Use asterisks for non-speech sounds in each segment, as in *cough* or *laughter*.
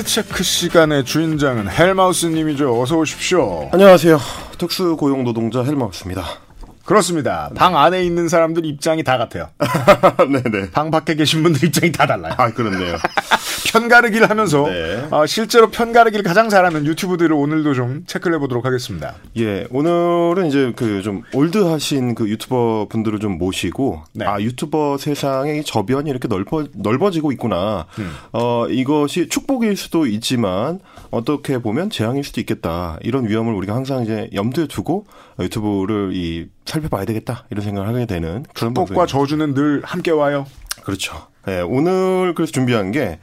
팩트체크 시간의 주인장은 헬마우스님이죠. 어서 오십시오. 안녕하세요. 특수고용노동자 헬마우스입니다. 그렇습니다. 방 안에 있는 사람들 입장이 다 같아요. *laughs* 네네. 방 밖에 계신 분들 입장이 다 달라요. 아, 그렇네요. 편가르기를 하면서 네. 어, 실제로 편가르기를 가장 잘하는 유튜브들을 오늘도 좀 체크를 해보도록 하겠습니다. 예, 오늘은 이제 그 좀 올드하신 그 유튜버 분들을 좀 모시고 네. 아 유튜버 세상의 저변이 이렇게 넓어 넓어지고 있구나. 어 이것이 축복일 수도 있지만 어떻게 보면 재앙일 수도 있겠다. 이런 위험을 우리가 항상 이제 염두에 두고 유튜브를 이 살펴봐야 되겠다 이런 생각을 하게 되는 그런 복과 방송입니다. 저주는 늘 함께 와요. 그렇죠. 예, 오늘 그래서 준비한 게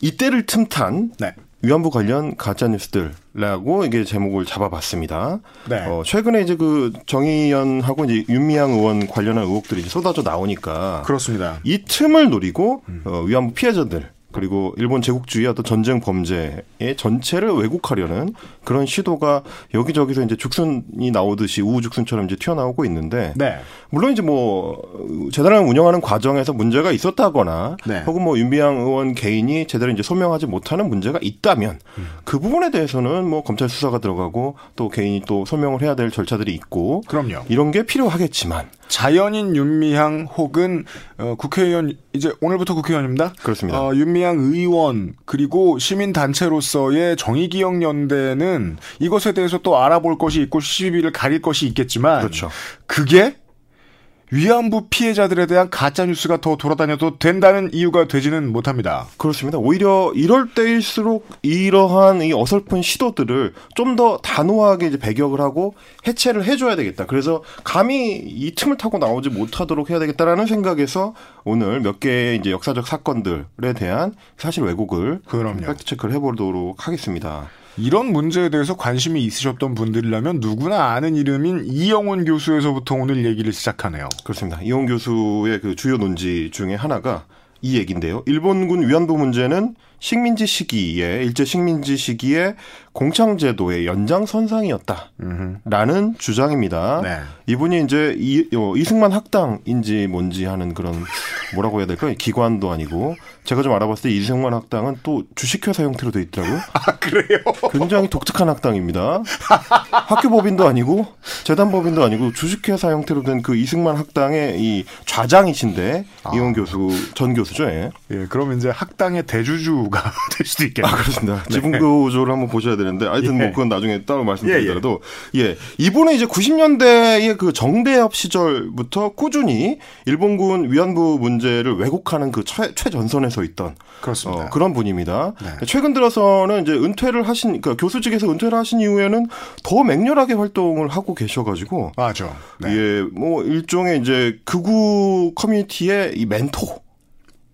이때를 틈탄 네. 위안부 관련 가짜 뉴스들라고 이게 제목을 잡아봤습니다. 네. 어, 최근에 이제 그 정의연하고 이제 윤미향 의원 관련한 의혹들이 쏟아져 나오니까 그렇습니다. 이 틈을 노리고 음. 어, 위안부 피해자들 그리고 일본 제국주의 어떤 전쟁 범죄의 전체를 왜곡하려는 그런 시도가 여기저기서 이제 죽순이 나오듯이 우후죽순처럼 이제 튀어나오고 있는데 네. 물론 이제 뭐 재단을 운영하는 과정에서 문제가 있었다거나 네. 혹은 뭐 윤비양 의원 개인이 제대로 이제 소명하지 못하는 문제가 있다면 음. 그 부분에 대해서는 뭐 검찰 수사가 들어가고 또 개인이 또 소명을 해야 될 절차들이 있고 그럼요. 이런 게 필요하겠지만 자연인 윤미향 혹은 어, 국회의원 이제 오늘부터 국회의원입니다. 그렇습니다. 어, 윤미향 의원 그리고 시민 단체로서의 정의기억연대는 이것에 대해서 또 알아볼 것이 있고 시비를 가릴 것이 있겠지만 그렇죠. 그게 위안부 피해자들에 대한 가짜 뉴스가 더 돌아다녀도 된다는 이유가 되지는 못합니다. 그렇습니다. 오히려 이럴 때일수록 이러한 이 어설픈 시도들을 좀 더 단호하게 이제 배격을 하고 해체를 해줘야 되겠다. 그래서 감히 이 틈을 타고 나오지 못하도록 해야 되겠다라는 생각에서 오늘 몇 개의 이제 역사적 사건들에 대한 사실 왜곡을. 팩트 체크를 해보도록 하겠습니다. 이런 문제에 대해서 관심이 있으셨던 분들이라면 누구나 아는 이름인 이영훈 교수에서부터 오늘 얘기를 시작하네요. 그렇습니다. 이용 교수의 그 주요 논지 중에 하나가 이 얘기인데요. 일본군 위안부 문제는 식민지 시기에 일제 식민지 시기에 공창제도의 연장선상이었다라는 주장입니다. 네. 이분이 이제 이, 어, 이승만 학당인지 뭔지 하는 그런 뭐라고 해야 될까요? 기관도 아니고 제가 좀 알아봤을 때 이승만 학당은 또 주식회사 형태로 돼 있더라고요. 아 그래요? 굉장히 독특한 학당입니다. 학교법인도 아니고 재단법인도 아니고 주식회사 형태로 된 그 이승만 학당의 이 좌장이신데 이용 교수 전 교수죠. 예. 예, 그럼 이제 학당의 대주주가 *laughs* 될 수도 있겠네요. 아 그렇습니다. 지분 구조를 한번 보셔야 되는데 하여튼 예. 뭐 그건 나중에 따로 예, 말씀드리더라도 예, 이분은 이제 90년대의 그 정대협 시절부터 꾸준히 일본군 위안부 문제를 왜곡하는 그 최, 최전선에 서 있던 그렇습니다. 어, 그런 분입니다. 네. 최근 들어서는 이제 은퇴를 하신, 그러니까 교수직에서 은퇴를 하신 이후에는 더 맹렬하게 활동을 하고 계셔가지고, 맞아. 네. 예, 뭐 일종의 이제 극우 커뮤니티의 이 멘토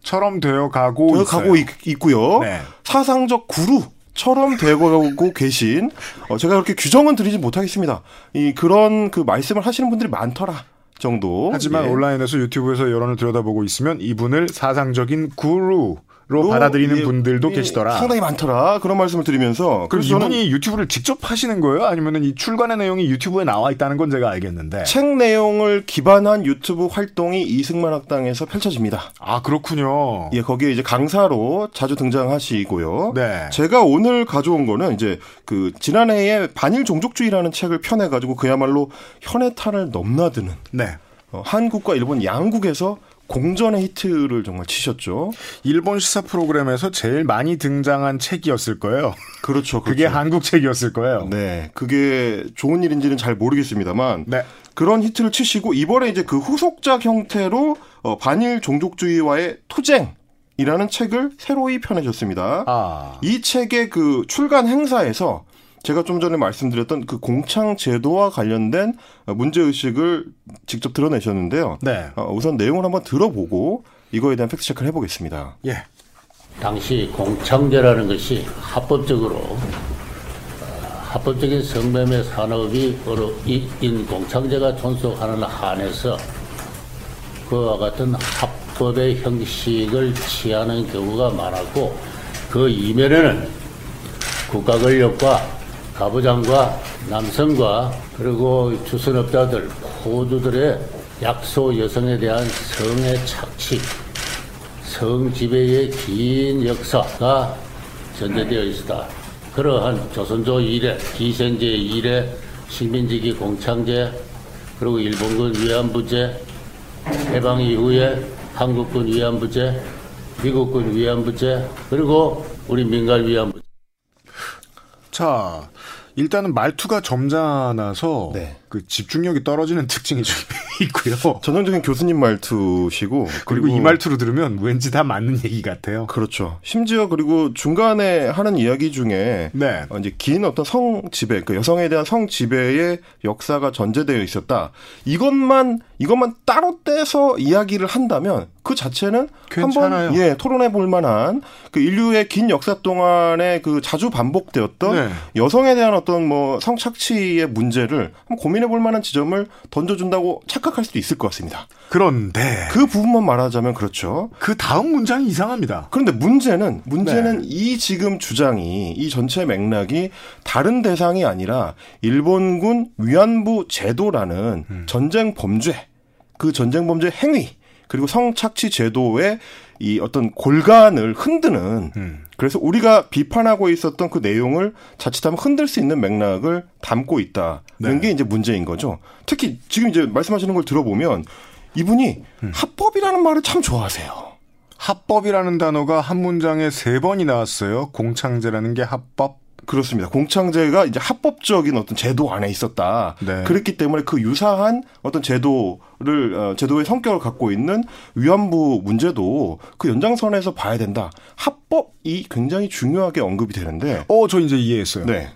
처럼 되어 가고 되어. 가고 있, 있고요. 네. 사상적 구루. 처럼 되고 계신 어, 제가 그렇게 규정은 드리지 못하겠습니다. 이 그런 그 말씀을 하시는 분들이 많더라 정도. 하지만 예. 온라인에서 유튜브에서 여론을 들여다보고 있으면 이분을 사상적인 구루 로 받아들이는 예, 분들도 예, 계시더라. 상당히 많더라. 그런 말씀을 드리면서 그럼 이분이 유튜브를 직접 하시는 거예요? 아니면은 이 출간의 내용이 유튜브에 나와 있다는 건 제가 알겠는데. 책 내용을 기반한 유튜브 활동이 이승만 학당에서 펼쳐집니다. 아 그렇군요. 예, 거기에 이제 강사로 자주 등장하시고요. 네. 제가 오늘 가져온 거는 이제 그 지난해에 반일 종족주의라는 책을 펴내 가지고 그야말로 현해탄을 넘나드는 네. 어, 한국과 일본 양국에서 공전의 히트를 정말 치셨죠. 일본 시사 프로그램에서 제일 많이 등장한 책이었을 거예요. 그렇죠. 그게 한국 책이었을 거예요. 네, 그게 좋은 일인지는 잘 모르겠습니다만 네. 그런 히트를 치시고 이번에 이제 그 후속작 형태로 어, 반일 종족주의와의 투쟁 이라는 책을 새로이 펴내셨습니다. 아. 이 책의 그 출간 행사에서 제가 좀 전에 말씀드렸던 그 공창 제도와 관련된 문제 의식을 직접 드러내셨는데요. 네. 어, 우선 내용을 한번 들어보고 이거에 대한 팩트 체크를 해보겠습니다. 예. 당시 공창제라는 것이 합법적으로 어, 합법적인 성매매 산업이 어인 공창제가 존속하는 한에서 그와 같은 합법의 형식을 취하는 경우가 많았고 그 이면에는 국가 권력과 가부장과 남성과 그리고 주선업자들 모두들의 약소 여성에 대한 성의 착취 성 지배의 긴 역사가 전제되어 있다. 그러한 조선조 이래, 기생제 이래, 식민지기 공창제, 그리고 일본군 위안부제, 해방 이후에 한국군 위안부제, 미국군 위안부제, 그리고 우리 민간 위안부. 자, 일단은 말투가 점잖아서 네. 그 집중력이 떨어지는 *laughs* 특징이 좀 *laughs* 있고요. 전형적인 교수님 말투시고 그리고 이 말투로 들으면 왠지 다 맞는 얘기 같아요. 그렇죠. 심지어 그리고 중간에 하는 이야기 중에 네. 어, 이제 긴 어떤 성 지배, 그 여성에 대한 성 지배의 역사가 전제되어 있었다. 이것만 이것만 따로 떼서 이야기를 한다면 그 자체는 괜찮아요. 한번 예 토론해 볼 만한 그 인류의 긴 역사 동안에 그 자주 반복되었던 네. 여성에 대한 어떤 뭐 성착취의 문제를 한번 고민 해 볼 만한 지점을 던져준다고 착각할 수도 있을 것 같습니다. 그런데 그 부분만 말하자면 그렇죠. 그 다음 문장이 이상합니다. 그런데 문제는 문제는 네. 이 지금 주장이 이 전체 맥락이 다른 대상이 아니라 일본군 위안부 제도라는 음. 전쟁 범죄 그 전쟁 범죄 행위 그리고 성착취 제도의 이 어떤 골간을 흔드는 음. 그래서 우리가 비판하고 있었던 그 내용을 자칫하면 흔들 수 있는 맥락을 담고 있다는 네. 게 이제 문제인 거죠. 특히 지금 이제 말씀하시는 걸 들어보면 이분이 음. 합법이라는 말을 참 좋아하세요. 합법이라는 단어가 한 문장에 세 번이 나왔어요. 공창제라는 게 합법. 그렇습니다. 공창제가 이제 합법적인 어떤 제도 안에 있었다. 네. 그렇기 때문에 그 유사한 어떤 제도를 어, 제도의 성격을 갖고 있는 위안부 문제도 그 연장선에서 봐야 된다. 합법이 굉장히 중요하게 언급이 되는데. 어, 저 이제 이해했어요. 네.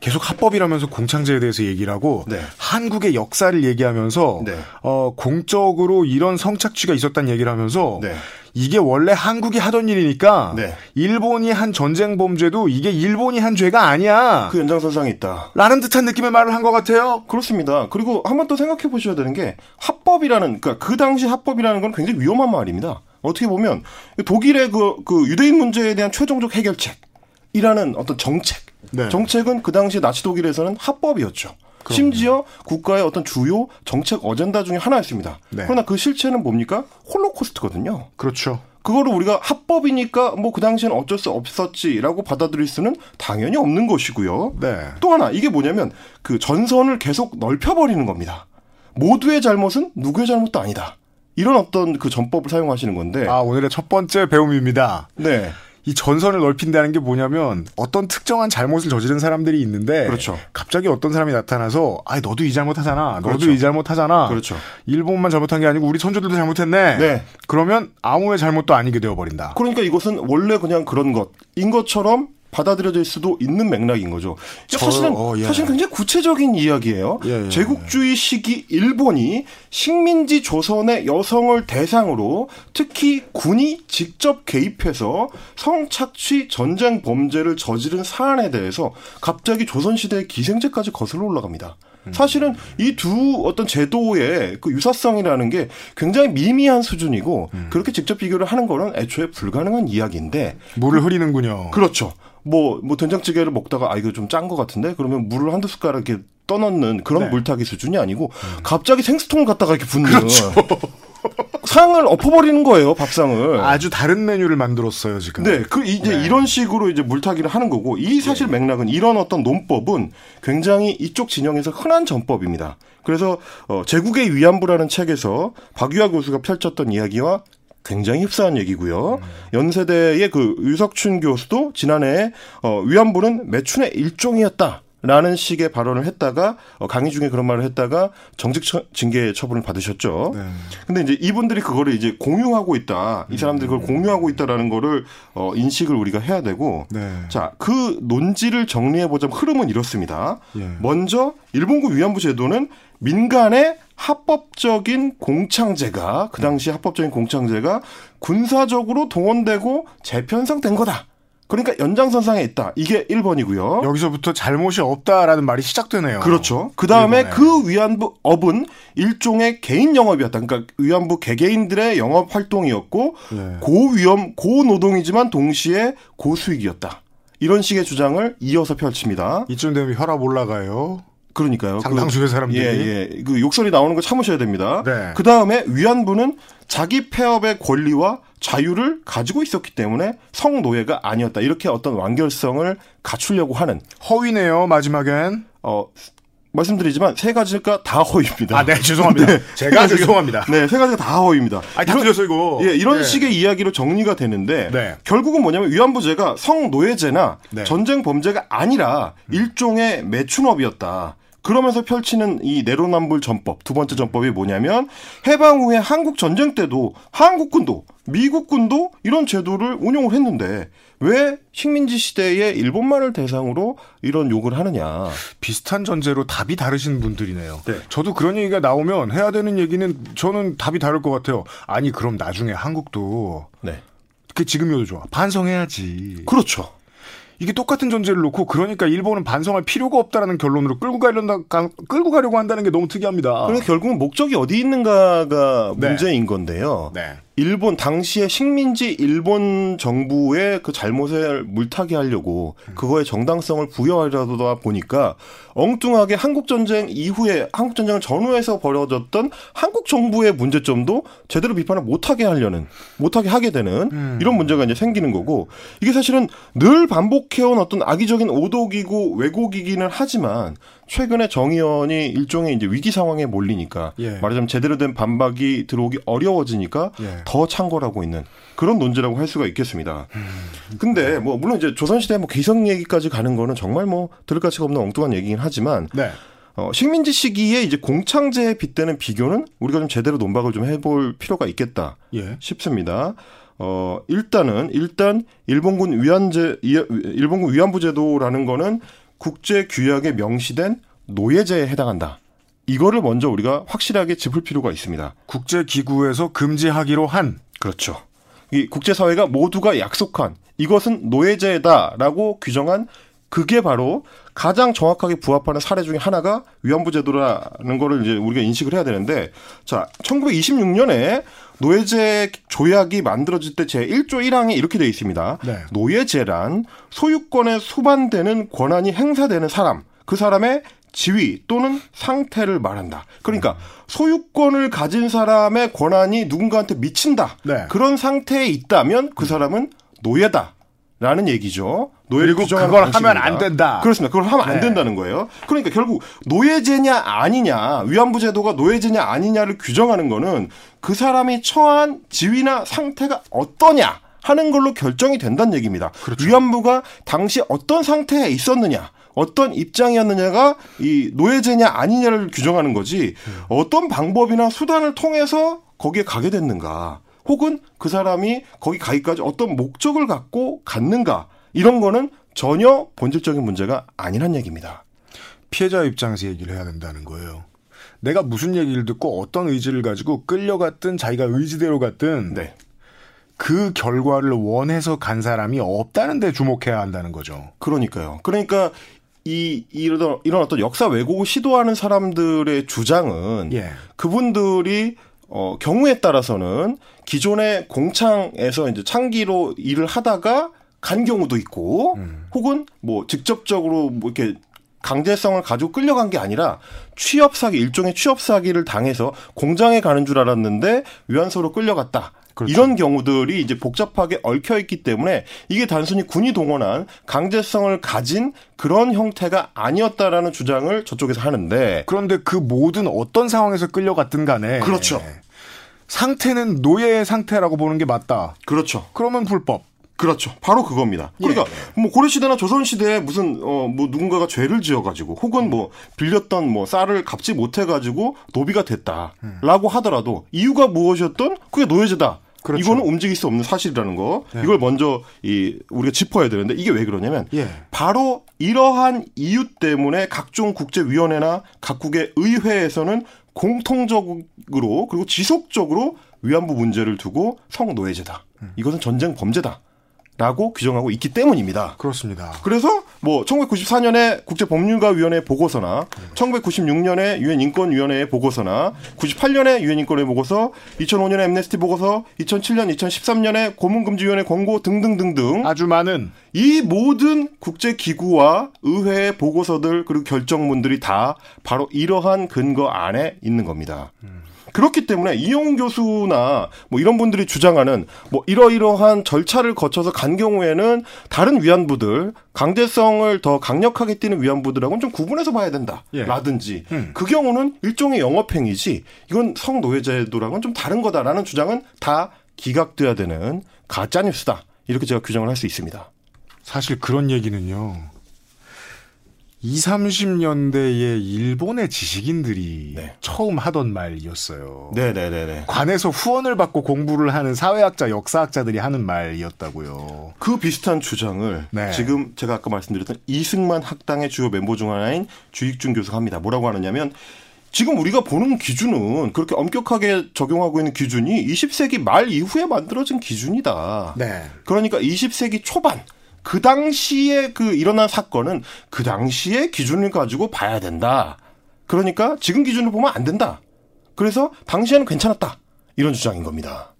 계속 합법이라면서 공창제에 대해서 얘기를 하고 네. 한국의 역사를 얘기하면서 네. 어, 공적으로 이런 성착취가 있었다는 얘기를 하면서 네. 이게 원래 한국이 하던 일이니까 네. 일본이 한 전쟁 범죄도 이게 일본이 한 죄가 아니야. 그 연장선상에 있다. 라는 듯한 느낌의 말을 한 것 같아요. 그렇습니다. 그리고 한 번 더 생각해 보셔야 되는 게 합법이라는 그러니까 그 당시 합법이라는 건 굉장히 위험한 말입니다. 어떻게 보면 독일의 그, 그 유대인 문제에 대한 최종적 해결책이라는 어떤 정책, 네. 정책은 그 당시 나치 독일에서는 합법이었죠. 심지어 국가의 어떤 주요 정책 어젠다 중에 하나였습니다. 네. 그러나 그 실체는 뭡니까? 홀로코스트거든요. 그렇죠. 그거를 우리가 합법이니까 뭐 그 당시에는 어쩔 수 없었지라고 받아들일 수는 당연히 없는 것이고요. 네. 또 하나 이게 뭐냐면 그 전선을 계속 넓혀버리는 겁니다. 모두의 잘못은 누구의 잘못도 아니다. 이런 어떤 그 전법을 사용하시는 건데. 아, 오늘의 첫 번째 배움입니다. 네. 이 전선을 넓힌다는 게 뭐냐면 어떤 특정한 잘못을 저지른 사람들이 있는데 그렇죠. 갑자기 어떤 사람이 나타나서 아 너도 이 잘못하잖아 너도 그렇죠. 이 잘못하잖아 그렇죠. 일본만 잘못한 게 아니고 우리 선조들도 잘못했네 네. 그러면 아무의 잘못도 아니게 되어 버린다 그러니까 이것은 원래 그냥 그런 것인 것처럼 받아들여질 수도 있는 맥락인 거죠. 저- 사실은 어, 예. 사실 굉장히 구체적인 이야기예요. 예, 예, 제국주의 시기 일본이 식민지 조선의 여성을 대상으로 특히 군이 직접 개입해서 성착취 전쟁 범죄를 저지른 사안에 대해서 갑자기 조선 시대의 기생제까지 거슬러 올라갑니다. 사실은 이 두 어떤 제도의 그 유사성이라는 게 굉장히 미미한 수준이고 그렇게 직접 비교를 하는 거는 애초에 불가능한 이야기인데 물을 흐리는군요 그렇죠. 뭐, 뭐, 된장찌개를 먹다가, 아, 이거 좀 짠 것 같은데? 그러면 물을 한두 숟가락 이렇게 떠넣는 그런 네. 물타기 수준이 아니고, 갑자기 생수통을 갖다가 이렇게 붓는. *laughs* 상을 엎어버리는 거예요, 밥상을. 아주 다른 메뉴를 만들었어요 지금 네, 그 이제 네. 이런 식으로 이제 물타기를 하는 거고 이 사실 맥락은 이런 어떤 논법은 굉장히 이쪽 진영에서 흔한 전법입니다. 그래서 어, 제국의 위안부라는 책에서 박유하 교수가 펼쳤던 이야기와 굉장히 흡사한 얘기고요. 연세대의 그 유석춘 교수도 지난해 어, 위안부는 매춘의 일종이었다. 라는 식의 발언을 했다가 어, 강의 중에 그런 말을 했다가 정직 처- 징계 처분을 받으셨죠. 네. 근데 이제 이분들이 그거를 이제 공유하고 있다. 이 사람들이 그걸 공유하고 있다라는 거를 어 인식을 우리가 해야 되고 네. 자, 그 논지를 정리해 보자면 흐름은 이렇습니다. 예. 먼저 일본군 위안부 제도는 민간의 합법적인 공창제가 그 당시 합법적인 공창제가 군사적으로 동원되고 재편성된 거다. 그러니까 연장선상에 있다. 이게 1번이고요. 여기서부터 잘못이 없다라는 말이 시작되네요 그렇죠. 그 다음에 일본에. 그 위안부 업은 일종의 개인 영업이었다. 그러니까 위안부 개개인들의 영업 활동이었고 예. 고위험, 고노동이지만 동시에 고수익이었다. 이런 식의 주장을 이어서 펼칩니다. 이쯤 되면 혈압 올라가요 그러니까요. 상당수의 사람들이. 예, 예. 그 욕설이 나오는 거 참으셔야 됩니다. 네. 그 다음에 위안부는 자기 폐업의 권리와 자유를 가지고 있었기 때문에 성노예가 아니었다. 이렇게 어떤 완결성을 갖추려고 하는 허위네요, 마지막엔. 어 말씀드리지만 세 가지가 다 허위입니다. 아, 네, 죄송합니다. *laughs* 제가 죄송합니다. 네, 세 가지가 다 허위입니다. 아니, 다 틀렸어, 이거. 예, 이런 네. 식의 이야기로 정리가 되는데 네. 결국은 뭐냐면 위안부제가 성노예제나 네. 전쟁 범죄가 아니라 일종의 매춘업이었다. 그러면서 펼치는 이 내로남불 전법 두 번째 전법이 뭐냐면 해방 후에 한국 전쟁 때도 한국군도 미국군도 이런 제도를 운용을 했는데 왜 식민지 시대에 일본만을 대상으로 이런 욕을 하느냐? 비슷한 전제로 답이 다르신 분들이네요. 네. 저도 그런 얘기가 나오면 해야 되는 얘기는 저는 답이 다를 것 같아요. 아니, 그럼 나중에 한국도 네, 그 지금이어도 좋아. 반성해야지. 그렇죠. 이게 똑같은 전제를 놓고 그러니까 일본은 반성할 필요가 없다라는 결론으로 끌고 가려다 가- 끌고 가려고 한다는 게 너무 특이합니다. 그러니까 결국은 목적이 어디 있는가가 네. 문제인 건데요. 네. 일본 당시에 식민지 일본 정부의 그 잘못을 물타기 하려고 그거에 정당성을 부여하려다 보니까 엉뚱하게 한국 전쟁 이후에 한국 전쟁 전후에서 벌어졌던 한국 정부의 문제점도 제대로 비판을 못하게 하려는 못하게 하게 되는 이런 문제가 이제 생기는 거고 이게 사실은 늘 반복해온 어떤 악의적인 오독이고 왜곡이기는 하지만 최근에 정 의원이 일종의 이제 위기 상황에 몰리니까 예. 말하자면 제대로 된 반박이 들어오기 어려워지니까 예. 더 창궐하고 있는 그런 논제라고 할 수가 있겠습니다. 근데 뭐 물론 이제 조선시대 뭐 기성 얘기까지 가는 거는 정말 뭐 들을 가치가 없는 엉뚱한 얘기긴 하지만 네. 어, 식민지 시기에 이제 공창제에 빗대는 비교는 우리가 좀 제대로 논박을 좀 해볼 필요가 있겠다 예. 싶습니다. 어, 일단은, 일단, 일본군 위안제, 이- 일본군 위안부 제도라는 거는 국제 규약에 명시된 노예제에 해당한다. 이거를 먼저 우리가 확실하게 짚을 필요가 있습니다. 국제기구에서 금지하기로 한 그렇죠. 이 국제사회가 모두가 약속한 이것은 노예제다라고 규정한 그게 바로 가장 정확하게 부합하는 사례 중에 하나가 위안부 제도라는 거를 이제 우리가 인식을 해야 되는데 자, 1926년에 노예제 조약이 만들어질 때 제1조 1항에 이렇게 되어 있습니다. 네. 노예제란 소유권에 수반되는 권한이 행사되는 사람, 그 사람의 지위 또는 상태를 말한다. 그러니까 소유권을 가진 사람의 권한이 누군가한테 미친다. 네. 그런 상태에 있다면 그 사람은 노예다. 라는 얘기죠. 노예를 그리고 그걸 방식입니다. 하면 안 된다. 그렇습니다. 그걸 하면 안 네. 된다는 거예요. 그러니까 결국 노예제냐 아니냐, 위안부 제도가 노예제냐 아니냐를 규정하는 거는 그 사람이 처한 지위나 상태가 어떠냐 하는 걸로 결정이 된다는 얘기입니다. 그렇죠. 위안부가 당시 어떤 상태에 있었느냐, 어떤 입장이었느냐가 이 노예제냐 아니냐를 규정하는 거지 어떤 방법이나 수단을 통해서 거기에 가게 됐는가. 혹은 그 사람이 거기 가기까지 어떤 목적을 갖고 갔는가 이런 거는 전혀 본질적인 문제가 아니란 얘기입니다. 피해자 입장에서 얘기를 해야 된다는 거예요. 내가 무슨 얘기를 듣고 어떤 의지를 가지고 끌려갔든 자기가 의지대로 갔든 네. 그 결과를 원해서 간 사람이 없다는 데 주목해야 한다는 거죠. 그러니까요. 그러니까 이 이런 이런 어떤 역사 왜곡을 시도하는 사람들의 주장은 예. 그분들이 어 경우에 따라서는 기존의 공창에서 이제 창기로 일을 하다가 간 경우도 있고 혹은 뭐 직접적으로 뭐 이렇게 강제성을 가지고 끌려간 게 아니라 취업 사기 일종의 취업 사기를 당해서 공장에 가는 줄 알았는데 위안소로 끌려갔다. 그렇죠. 이런 경우들이 이제 복잡하게 얽혀 있기 때문에 이게 단순히 군이 동원한 강제성을 가진 그런 형태가 아니었다라는 주장을 저쪽에서 하는데 그런데 그 모든 어떤 상황에서 끌려갔든 간에 그렇죠. 상태는 노예의 상태라고 보는 게 맞다. 그렇죠. 그러면 불법. 그렇죠. 바로 그겁니다. 그러니까 뭐 고려 시대나 조선 시대에 무슨 어 뭐 누군가가 죄를 지어 가지고 혹은 뭐 빌렸던 뭐 쌀을 갚지 못해 가지고 노비가 됐다라고 하더라도 이유가 무엇이었던 그게 노예제다. 그렇죠. 이거는 움직일 수 없는 사실이라는 거. 이걸 먼저 이 우리가 짚어야 되는데 이게 왜 그러냐면 예. 바로 이러한 이유 때문에 각종 국제 위원회나 각국의 의회에서는 공통적으로 그리고 지속적으로 위안부 문제를 두고 성노예제다. 이것은 전쟁 범죄다. 라고 규정하고 있기 때문입니다. 그렇습니다. 그래서 뭐 1994년에 국제법률가위원회 보고서나 1996년에 유엔 인권위원회의 보고서나 98년에 유엔 인권회 보고서 2005년에 엠네스티 보고서 2007년 2013년에 고문금지위원회 권고 등등등등 아주 많은 이 모든 국제 기구와 의회의 보고서들 그리고 결정문들이 다 바로 이러한 근거 안에 있는 겁니다. 그렇기 때문에 이용 교수나 뭐 이런 분들이 주장하는 뭐 이러이러한 절차를 거쳐서 간 경우에는 다른 위안부들 강제성을 더 강력하게 띠는 위안부들하고는 좀 구분해서 봐야 된다. 예. 라든지 음. 그 경우는 일종의 영업행위지 이건 성노예제도랑은 좀 다른 거다라는 주장은 다 기각돼야 되는 가짜 뉴스다. 이렇게 제가 규정을 할 수 있습니다. 사실 그런 얘기는요. 20, 30년대의 일본의 지식인들이 네. 처음 하던 말이었어요. 네네네네. 관에서 후원을 받고 공부를 하는 사회학자, 역사학자들이 하는 말이었다고요. 그 비슷한 주장을 네. 지금 제가 아까 말씀드렸던 이승만 학당의 주요 멤버 중 하나인 주익준 교수가 합니다. 뭐라고 하느냐면 지금 우리가 보는 기준은 그렇게 엄격하게 적용하고 있는 기준이 20세기 말 이후에 만들어진 기준이다. 네. 그러니까 20세기 초반 그 당시에 그 일어난 사건은 그 당시의 기준을 가지고 봐야 된다. 그러니까 지금 기준을 보면 안 된다. 그래서 당시에는 괜찮았다. 이런 주장인 겁니다.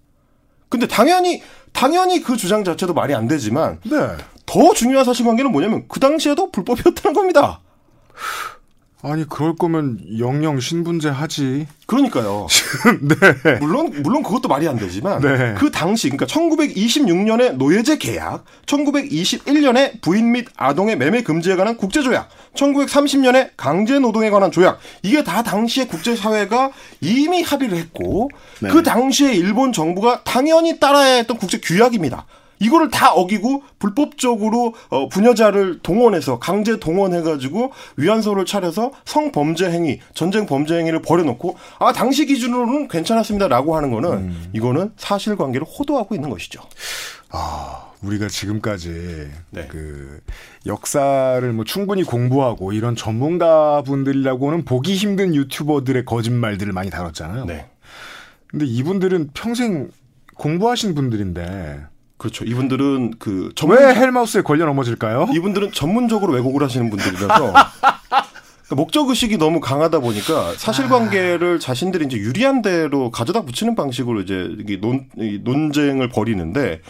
근데 당연히 당연히 그 주장 자체도 말이 안 되지만 네. 더 중요한 사실관계는 뭐냐면 그 당시에도 불법이었다는 겁니다. 아니, 그럴 거면 영영 신분제 하지. 그러니까요. *laughs* 네. 물론 물론 그것도 말이 안 되지만 네. 그 당시 그러니까 1926년에 노예제 계약, 1921년에 부인 및 아동의 매매 금지에 관한 국제 조약, 1930년에 강제 노동에 관한 조약 이게 다 당시에 국제 사회가 이미 합의를 했고 네. 그 당시에 일본 정부가 당연히 따라야 했던 국제 규약입니다. 이거를 다 어기고 불법적으로 어, 부녀자를 동원해서 강제 동원해가지고 위안소를 차려서 성범죄 행위, 전쟁 범죄 행위를 벌여놓고 아 당시 기준으로는 괜찮았습니다라고 하는 거는 음. 이거는 사실관계를 호도하고 있는 것이죠. 아, 우리가 지금까지 네. 그 역사를 뭐 충분히 공부하고 이런 전문가 분들이라고는 보기 힘든 유튜버들의 거짓말들을 많이 다뤘잖아요. 네, 근데 이분들은 평생 공부하신 분들인데 그렇죠. 이분들은 그 전문 왜 헬마우스에 걸려 넘어질까요? 이분들은 전문적으로 왜곡을 하시는 분들이라서 그러니까 목적 의식이 너무 강하다 보니까 사실관계를 자신들이 이제 유리한 대로 가져다 붙이는 방식으로 이제 논이 논쟁을 벌이는데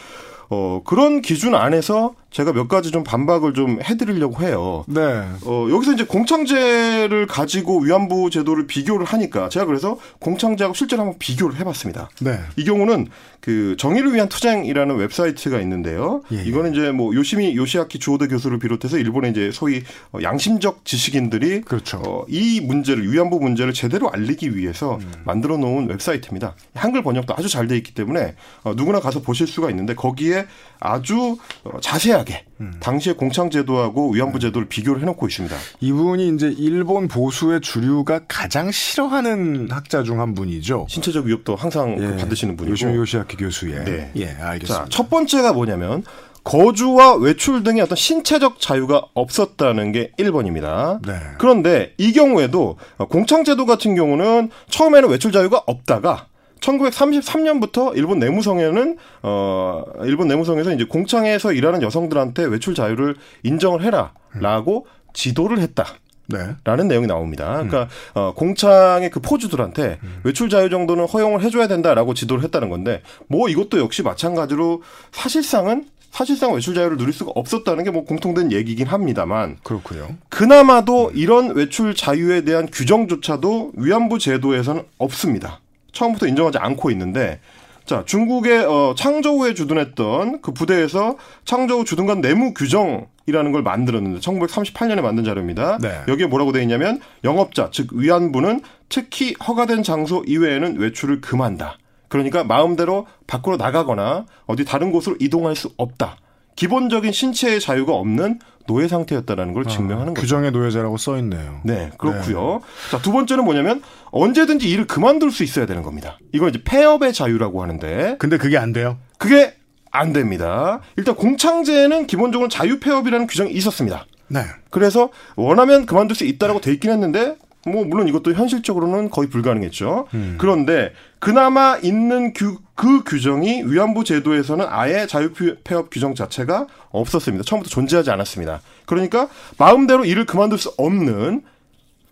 어 그런 기준 안에서 제가 몇 가지 좀 반박을 좀 해드리려고 해요. 네. 어, 여기서 이제 공창제를 가지고 위안부 제도를 비교를 하니까 제가 그래서 공창제하고 실제로 한번 비교를 해봤습니다. 네. 이 경우는 그 정의를 위한 투쟁이라는 웹사이트가 있는데요. 예, 예. 이거는 이제 뭐 요시미 요시아키 주오데 교수를 비롯해서 일본의 이제 소위 어, 양심적 지식인들이 그렇죠. 어, 이 문제를 위안부 문제를 제대로 알리기 위해서 음. 만들어 놓은 웹사이트입니다. 한글 번역도 아주 잘 돼 있기 때문에 어, 누구나 가서 보실 수가 있는데 거기에 아주 어, 자세 하게 음. 당시의 공창 제도하고 위안부 제도를 비교를 해놓고 있습니다. 이분이 이제 일본 보수의 주류가 가장 싫어하는 학자 중 한 분이죠. 신체적 위협도 항상 그 받으시는 분이고. 요시미 요시아키 교수의. 네. 예, 알겠습니다. 자, 첫 번째가 뭐냐면 거주와 외출 등의 어떤 신체적 자유가 없었다는 게 1번입니다. 네. 그런데 이 경우에도 공창제도 같은 경우는 처음에는 외출 자유가 없다가 1933년부터 일본 내무성에는 어 일본 내무성에서 이제 공창에서 일하는 여성들한테 외출 자유를 인정을 해라라고 지도를 했다. 네. 라는 내용이 나옵니다. 그러니까 어, 공창의 그 포주들한테 외출 자유 정도는 허용을 해줘야 된다라고 지도를 했다는 건데 뭐 이것도 역시 마찬가지로 사실상은 사실상 외출 자유를 누릴 수가 없었다는 게 뭐 공통된 얘기긴 합니다만 그렇고요. 그나마도 이런 외출 자유에 대한 규정조차도 위안부 제도에서는 없습니다. 처음부터 인정하지 않고 있는데 자 중국의 어, 창조우에 주둔했던 그 부대에서 창조우 주둔관 내무 규정 이라는 걸 만들었는데 1938년에 만든 자료입니다. 네. 여기에 뭐라고 돼 있냐면 영업자 즉 위안부는 특히 허가된 장소 이외에는 외출을 금한다. 그러니까 마음대로 밖으로 나가거나 어디 다른 곳으로 이동할 수 없다. 기본적인 신체의 자유가 없는 노예 상태였다라는 걸 증명하는 거죠. 규정의 노예자라고 써 있네요. 네, 그렇고요. 자, 두 번째는 뭐냐면 언제든지 일을 그만둘 수 있어야 되는 겁니다. 이걸 이제 폐업의 자유라고 하는데 근데 그게 안 돼요. 그게 안 됩니다. 일단 공창제에는 기본적으로 자유 폐업이라는 규정이 있었습니다. 네. 그래서 원하면 그만둘 수 있다라고 돼 있긴 했는데 뭐 물론 이것도 현실적으로는 거의 불가능했죠. 그런데 그나마 있는 규, 그 규정이 위안부 제도에서는 아예 자유 폐업 규정 자체가 없었습니다. 처음부터 존재하지 않았습니다. 그러니까 마음대로 일을 그만둘 수 없는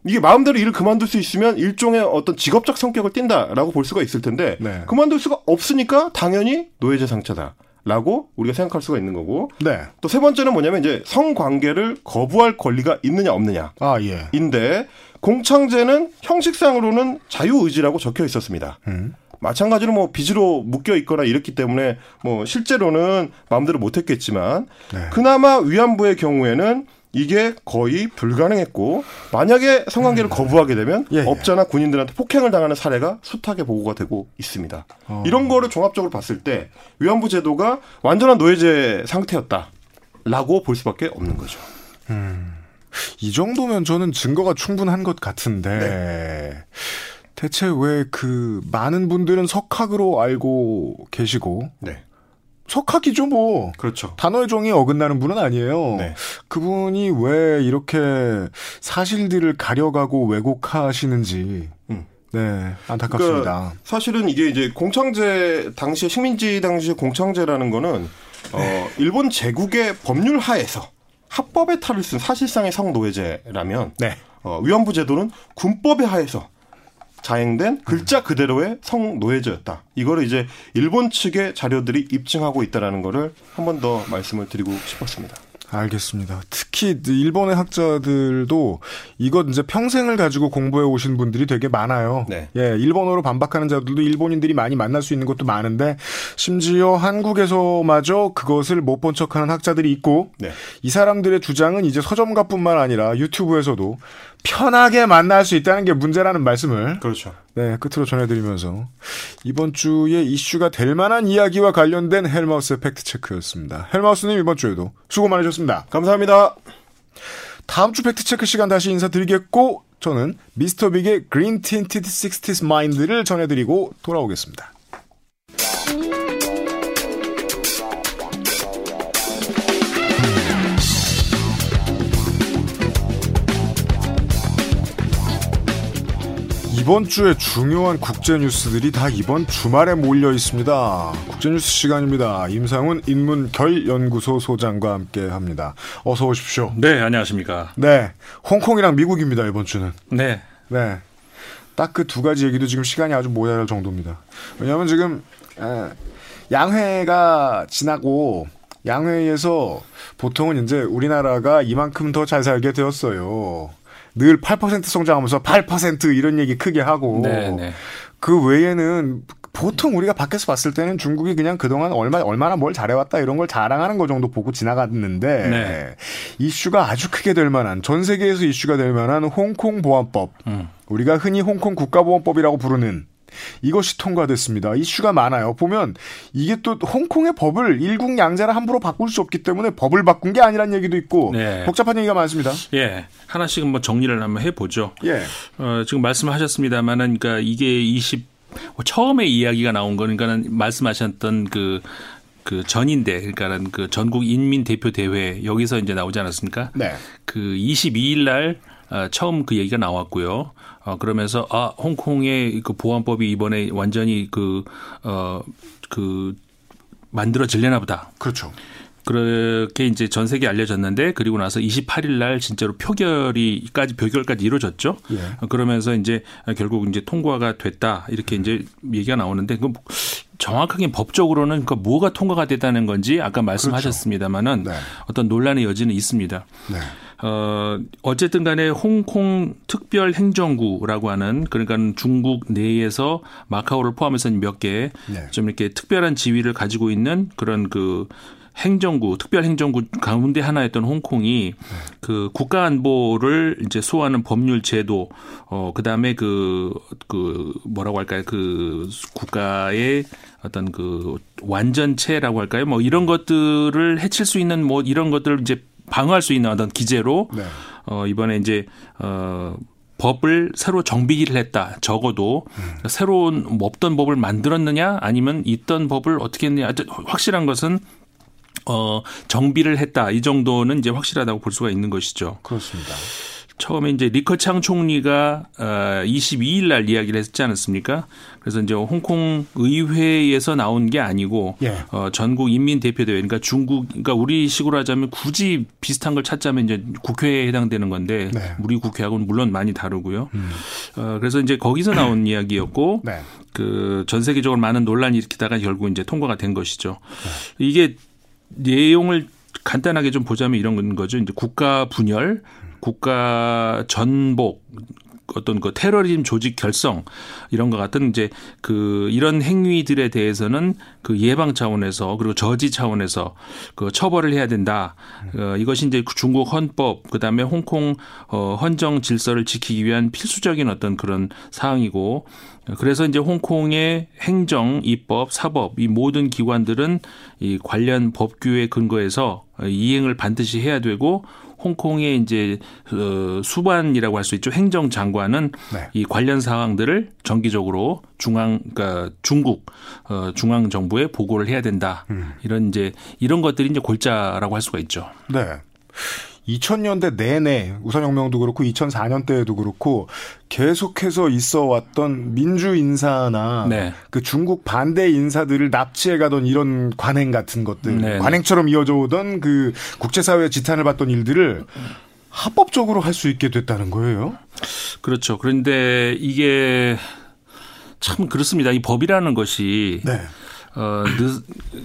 이게 마음대로 일을 그만둘 수 있으면 일종의 어떤 직업적 성격을 띈다라고 볼 수가 있을 텐데 네. 그만둘 수가 없으니까 당연히 노예제 상처다. 라고 우리가 생각할 수가 있는 거고 네. 또 세 번째는 뭐냐면 이제 성관계를 거부할 권리가 있느냐 없느냐 아, 예. 인데 공창제는 형식상으로는 자유의지라고 적혀 있었습니다. 음. 마찬가지로 뭐 빚으로 묶여 있거나 이랬기 때문에 뭐 실제로는 마음대로 못했겠지만 네. 그나마 위안부의 경우에는 이게 거의 불가능했고 만약에 성관계를 거부하게 되면 음. 예, 예. 업자나 군인들한테 폭행을 당하는 사례가 숱하게 보고가 되고 있습니다. 어. 이런 거를 종합적으로 봤을 때 위안부 제도가 완전한 노예제 상태였다라고 볼 수밖에 없는 거죠. 이 정도면 저는 증거가 충분한 것 같은데 네. 대체 왜 그 많은 분들은 석학으로 알고 계시고 네, 석학이죠 뭐 그렇죠. 단어의 정의 어긋나는 분은 아니에요. 네. 그분이 왜 이렇게 사실들을 가려가고 왜곡하시는지 음. 네 안타깝습니다. 그러니까 사실은 이게 이제 공창제 당시에 식민지 당시의 공창제라는 거는 어 일본 제국의 법률 하에서 합법의 탈을 쓴 사실상의 성노예제라면 네. 어 위안부 제도는 군법의 하에서 자행된 글자 그대로의 성노예제였다. 이거를 이제 일본 측의 자료들이 입증하고 있다라는 거를 한 번 더 말씀을 드리고 싶었습니다. 알겠습니다. 특히 일본의 학자들도 이것 이제 평생을 가지고 공부해 오신 분들이 되게 많아요. 네. 예, 일본어로 반박하는 자들도 일본인들이 많이 만날 수 있는 것도 많은데 심지어 한국에서마저 그것을 못 본 척하는 학자들이 있고 네. 이 사람들의 주장은 이제 서점가뿐만 아니라 유튜브에서도 편하게 만날 수 있다는 게 문제라는 말씀을 그렇죠. 네, 끝으로 전해드리면서 이번 주에 이슈가 될 만한 이야기와 관련된 헬마우스의 팩트체크였습니다. 헬마우스님 이번 주에도 수고 많으셨습니다. 감사합니다. 다음 주 팩트체크 시간 다시 인사드리겠고 저는 미스터 빅의 그린 틴티드 60s 마인드를 전해드리고 돌아오겠습니다. 이번 주에 중요한 국제 뉴스들이 다 이번 주말에 몰려 있습니다. 국제 뉴스 시간입니다. 임상훈 인문결 연구소 소장과 함께 합니다. 어서 오십시오. 네, 안녕하십니까. 네. 홍콩이랑 미국입니다, 이번 주는. 네. 네. 딱 그 두 가지 얘기도 지금 시간이 아주 모자랄 정도입니다. 왜냐하면 지금 에, 양회가 지나고 양회에서 보통은 이제 우리나라가 이만큼 더 잘 살게 되었어요. 늘 8% 성장하면서 8% 이런 얘기 크게 하고 네, 네. 그 외에는 보통 우리가 밖에서 봤을 때는 중국이 그냥 그동안 얼마, 얼마나 뭘 잘해왔다 이런 걸 자랑하는 거 정도 보고 지나갔는데 네. 이슈가 아주 크게 될 만한 전 세계에서 이슈가 될 만한 홍콩 보안법 음. 우리가 흔히 홍콩 국가보안법이라고 부르는 이것이 통과됐습니다. 이슈가 많아요. 보면 이게 또 홍콩의 법을 일국 양자를 함부로 바꿀 수 없기 때문에 법을 바꾼 게 아니란 얘기도 있고 네. 복잡한 얘기가 많습니다. 예. 하나씩 한번 정리를 한번 해보죠. 예. 어, 지금 말씀하셨습니다만은, 그러니까 이게 20, 처음에 이야기가 나온 거는, 그러니까는 말씀하셨던 그, 그 전인대, 그러니까는 그 전국 인민 대표 대회, 여기서 이제 나오지 않았습니까? 네. 그 22일 날 어, 처음 그 얘기가 나왔고요. 어, 그러면서 아 홍콩의 그 보안법이 이번에 완전히 그 어, 그 만들어질려나 보다. 그렇죠. 그렇게 이제 전 세계에 알려졌는데 그리고 나서 28일 날 진짜로 표결이까지 표결까지 이루어졌죠. 예. 그러면서 이제 결국 이제 통과가 됐다 이렇게 이제 얘기가 나오는데 그 정확하게 법적으로는 그 뭐가 통과가 됐다는 건지 아까 말씀하셨습니다마는 네. 어떤 논란의 여지는 있습니다. 네. 어, 어쨌든 간에 홍콩 특별 행정구라고 하는 그러니까 중국 내에서 마카오를 포함해서 몇 개좀 네. 이렇게 특별한 지위를 가지고 있는 그런 그 행정구, 특별 행정구 가운데 하나였던 홍콩이 그 국가 안보를 이제 수호하는 법률 제도, 어, 그 다음에 그, 그, 뭐라고 할까요? 그 국가의 어떤 그 완전체라고 할까요? 뭐 이런 것들을 해칠 수 있는 뭐 이런 것들을 이제 방어할 수 있는 어떤 기제로 네. 어, 이번에 이제, 어, 법을 새로 정비를 했다. 적어도 새로운 뭐 없던 법을 만들었느냐 아니면 있던 법을 어떻게 했느냐. 확실한 것은 어, 정비를 했다. 이 정도는 이제 확실하다고 볼 수가 있는 것이죠. 그렇습니다. 처음에 이제 리커창 총리가 어 22일 날 이야기를 했지 않았습니까? 그래서 이제 홍콩 의회에서 나온 게 아니고 예. 어 전국 인민 대표대회 그러니까 중국 그러니까 우리식으로 하자면 굳이 비슷한 걸 찾자면 이제 국회에 해당되는 건데 네. 우리 국회하고는 물론 많이 다르고요. 어 그래서 이제 거기서 나온 *clears throat* 이야기였고 네. 그전 세계적으로 많은 논란이 일으키다가 결국 이제 통과가 된 것이죠. 이게 내용을 간단하게 좀 보자면 이런 거죠. 이제 국가 분열, 국가 전복, 어떤 그 테러리즘 조직 결성 이런 것 같은 이제 그 이런 행위들에 대해서는 그 예방 차원에서 그리고 저지 차원에서 그 처벌을 해야 된다. 어, 이것이 이제 중국 헌법 그다음에 홍콩 어, 헌정 질서를 지키기 위한 필수적인 어떤 그런 사항이고 그래서 이제 홍콩의 행정, 입법, 사법 이 모든 기관들은 이 관련 법규에 근거해서 이행을 반드시 해야 되고 홍콩의 이제 어, 수반이라고 할 수 있죠. 행정 장관은 네. 이 관련 사항들을 정기적으로 중앙 그러니까 중국 어, 중앙 정부에 보고를 해야 된다. 이런 이제 이런 것들이 이제 골자라고 할 수가 있죠. 네. 2000년대 내내 우선혁명도 그렇고 2004년 때에도 그렇고 계속해서 있어 왔던 민주 인사나 네. 그 중국 반대 인사들을 납치해 가던 이런 관행 같은 것들 네, 네. 관행처럼 이어져 오던 그 국제사회의 지탄을 받던 일들을 합법적으로 할 수 있게 됐다는 거예요. 그렇죠. 그런데 이게 참 그렇습니다. 이 법이라는 것이 네. 어,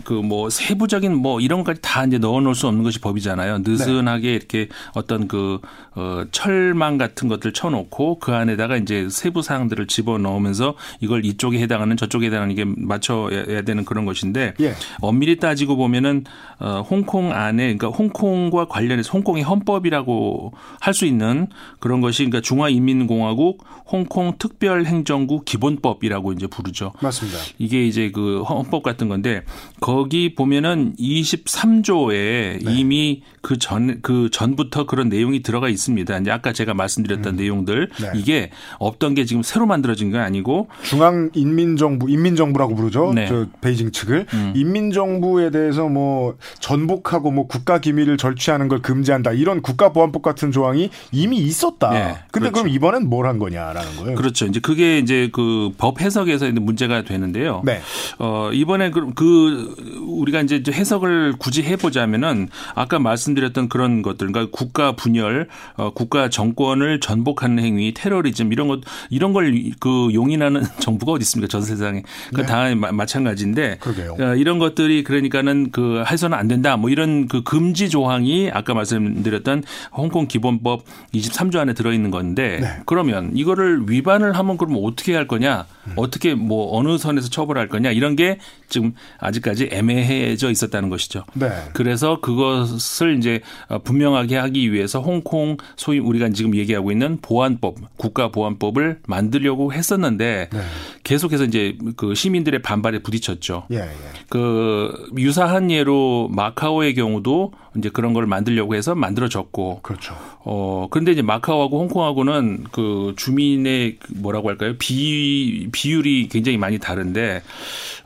그뭐 세부적인 뭐 이런 것까지 다 이제 넣어 놓을 수 없는 것이 법이잖아요. 느슨하게 이렇게 어떤 그 어, 철망 같은 것들 쳐놓고 그 안에다가 이제 세부 사항들을 집어 넣으면서 이걸 이쪽에 해당하는 저쪽에 해당하는 게 맞춰야 되는 그런 것인데 예. 엄밀히 따지고 보면은 어, 홍콩 안에 그러니까 홍콩과 관련해서 홍콩의 헌법이라고 할 수 있는 그런 것이 그러니까 중화인민공화국 홍콩 특별행정구 기본법이라고 이제 부르죠. 맞습니다. 이게 이제 그 헌법 같은 건데 거기 보면은 23조에 이미 그전그 전부터 그런 내용이 들어가 있습니다. 이제 아까 제가 말씀드렸던 내용들 네. 이게 없던 게 지금 새로 만들어진 건 아니고 중앙 인민정부, 인민정부라고 부르죠. 네. 저 베이징 측을 인민정부에 대해서 뭐 전복하고 뭐 국가 기밀을 절취하는 걸 금지한다 이런 국가보안법 같은 조항이 이미 있었다. 네, 근데 그렇죠. 그럼 이번엔 뭘 한 거냐라는 거예요. 그렇죠. 이제 그게 이제 그 법 해석에서 이제 문제가 되는데요. 네. 어, 이번 에 그, 그 우리가 이제 해석을 굳이 해보자면은 아까 말씀드렸던 그런 것들, 그러니까 국가 분열, 어, 국가 정권을 전복하는 행위, 테러리즘 이런 것 이런 걸 그 용인하는 *laughs* 정부가 어디 있습니까? 전 세상에. 그다 마찬가지인데 네. 그러게요. 어, 이런 것들이 그러니까는 그 해서는 안 된다. 뭐 이런 그 금지 조항이 아까 말씀드렸던 홍콩 기본법 23조 안에 들어 있는 건데 네. 그러면 이거를 위반을 하면 그럼 어떻게 할 거냐? 음. 어떻게 뭐 어느 선에서 처벌할 거냐? 이런 게 지금 아직까지 애매해져 있었다는 것이죠. 네. 그래서 그것을 이제 어, 분명하게 하기 위해서 홍콩 소위 우리가 지금 얘기하고 있는 보안법, 국가 보안법을 만들려고 했었는데 네. 계속해서 이제 그 시민들의 반발에 부딪혔죠. 예, 예. 그 유사한 예로 마카오의 경우도 이제 그런 걸 만들려고 해서 만들어졌고 그렇죠. 어 근데 이제 마카오하고 홍콩하고는 그 주민의 그 뭐라고 할까요 비 비율이 굉장히 많이 다른데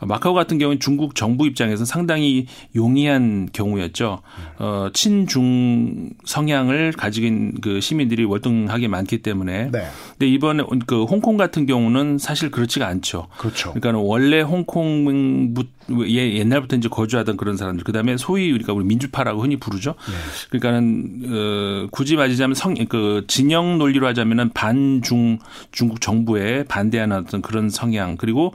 마카오 같은 경우는 중국 정부 입장에서 상당히 용이한 경우였죠. 어 친중 성향을 있는 그 시민들이 월등하게 많기 때문에. 네. 근데 이번에 그 홍콩 같은 경우는 사실 그렇지가 않죠. 그렇죠. 그러니까 원래 홍콩부 예, 옛날부터 이제 거주하던 그런 사람들 그 다음에 소위 우리가 우리 민주파라고 흔히 부르죠. 그러니까는 어 굳이 말하자면 성 그 진영 논리로 하자면은 반중 중국 정부에 반대하는 어떤 그런 성향 그리고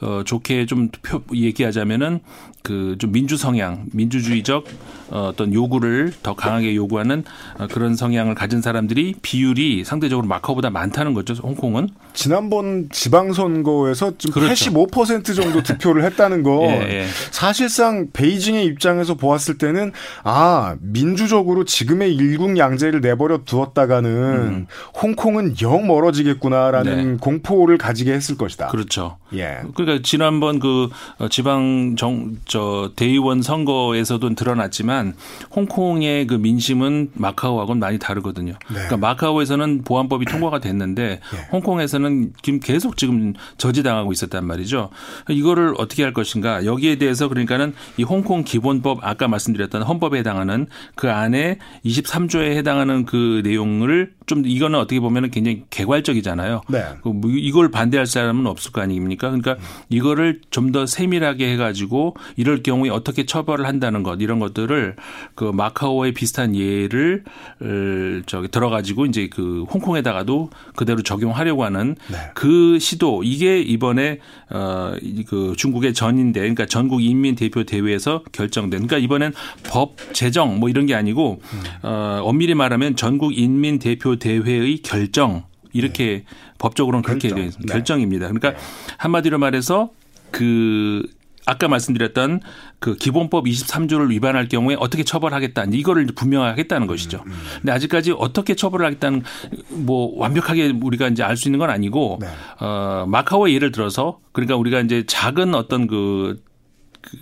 어 좋게 좀 표, 얘기하자면은 그 좀 민주 성향, 민주주의적 어, 어떤 요구를 더 강하게 요구하는 어, 그런 성향을 가진 사람들이 비율이 상대적으로 마카오보다 많다는 거죠. 홍콩은. 지난번 지방선거에서 좀 그렇죠. 85% 정도 득표를 했다는 건 *laughs* 예, 예. 사실상 베이징의 입장에서 보았을 때는 아 민주적으로 지금의 일국양제를 내버려 두었다가는 홍콩은 영 멀어지겠구나라는 음. 네. 공포를 가지게 했을 것이다. 그렇죠. 예. 그러니까 지난번 그 어, 지방 정저 대의원 선거에서도 드러났지만 홍콩의 그 민심은 마카오하고는 많이 다르거든요. 그러니까 마카오에서는 보안법이 통과가 됐는데 홍콩에서는 지금 계속 지금 저지당하고 있었단 말이죠. 이거를 어떻게 할 것인가? 여기에 대해서 그러니까는 이 홍콩 기본법 아까 말씀드렸던 헌법에 해당하는 그 안에 23조에 해당하는 그 내용을 좀 이거는 어떻게 보면은 굉장히 개괄적이잖아요. 네. 그뭐 이걸 반대할 사람은 없을 거 아닙니까? 그러니까 이거를 좀 더 세밀하게 해가지고 이럴 경우에 어떻게 처벌을 한다는 것 이런 것들을 그 마카오의 비슷한 예를 을 저기 들어가지고 이제 그 홍콩에다가도 그대로 적용하려고 하는 네. 그 시도 이게 이번에 어그 중국의 전인대 그러니까 전국 인민 대표 대회에서 결정된 그러니까 이번엔 법 제정 뭐 이런 게 아니고 어 엄밀히 말하면 전국 인민 대표 대회의 결정 이렇게 법적으로는 그렇게 결정. 되어 있습니다. 네. 결정입니다. 그러니까 한마디로 말해서 그 아까 말씀드렸던 그 기본법 23조를 위반할 경우에 어떻게 처벌하겠다 이거를 이제 분명하겠다는 것이죠. 음, 근데 아직까지 어떻게 처벌을 하겠다는 뭐 완벽하게 우리가 이제 알 수 있는 건 아니고 네. 어 마카오의 예를 들어서 그러니까 우리가 이제 작은 어떤 그그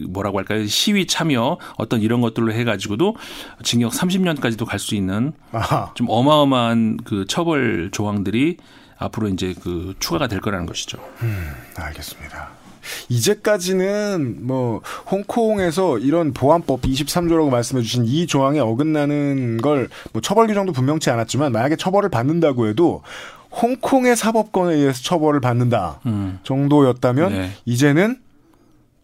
뭐라고 할까요? 시위 참여 어떤 이런 것들로 해가지고도 징역 30년까지도 갈 수 있는 아하. 좀 어마어마한 그 처벌 조항들이 앞으로 이제 그 추가가 될 거라는 것이죠. 알겠습니다. 이제까지는 뭐 홍콩에서 이런 보안법 23조라고 말씀해 주신 이 조항에 어긋나는 걸 뭐 처벌 규정도 분명치 않았지만 만약에 처벌을 받는다고 해도 홍콩의 사법권에 의해서 처벌을 받는다 정도였다면 네. 이제는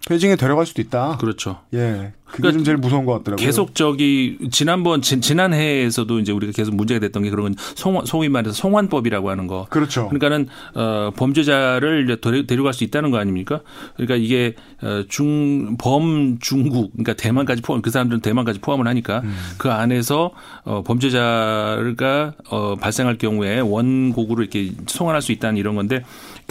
베이징에 데려갈 수도 있다. 그렇죠. 예. 그게 그러니까 좀 제일 무서운 것 같더라고요. 계속 저기 지난번 지, 지난 해에서도 이제 우리가 계속 문제가 됐던 게 그런 건 송, 소위 말해서 송환법이라고 하는 거. 그렇죠. 그러니까는 어 범죄자를 이제 데려- 데려갈 수 있다는 거 아닙니까? 그러니까 이게 어중범 중국 그러니까 대만까지 포함 그 사람들은 대만까지 포함을 하니까 음. 그 안에서 어 범죄자가 어 발생할 경우에 원고구로 이렇게 송환할 수 있다는 이런 건데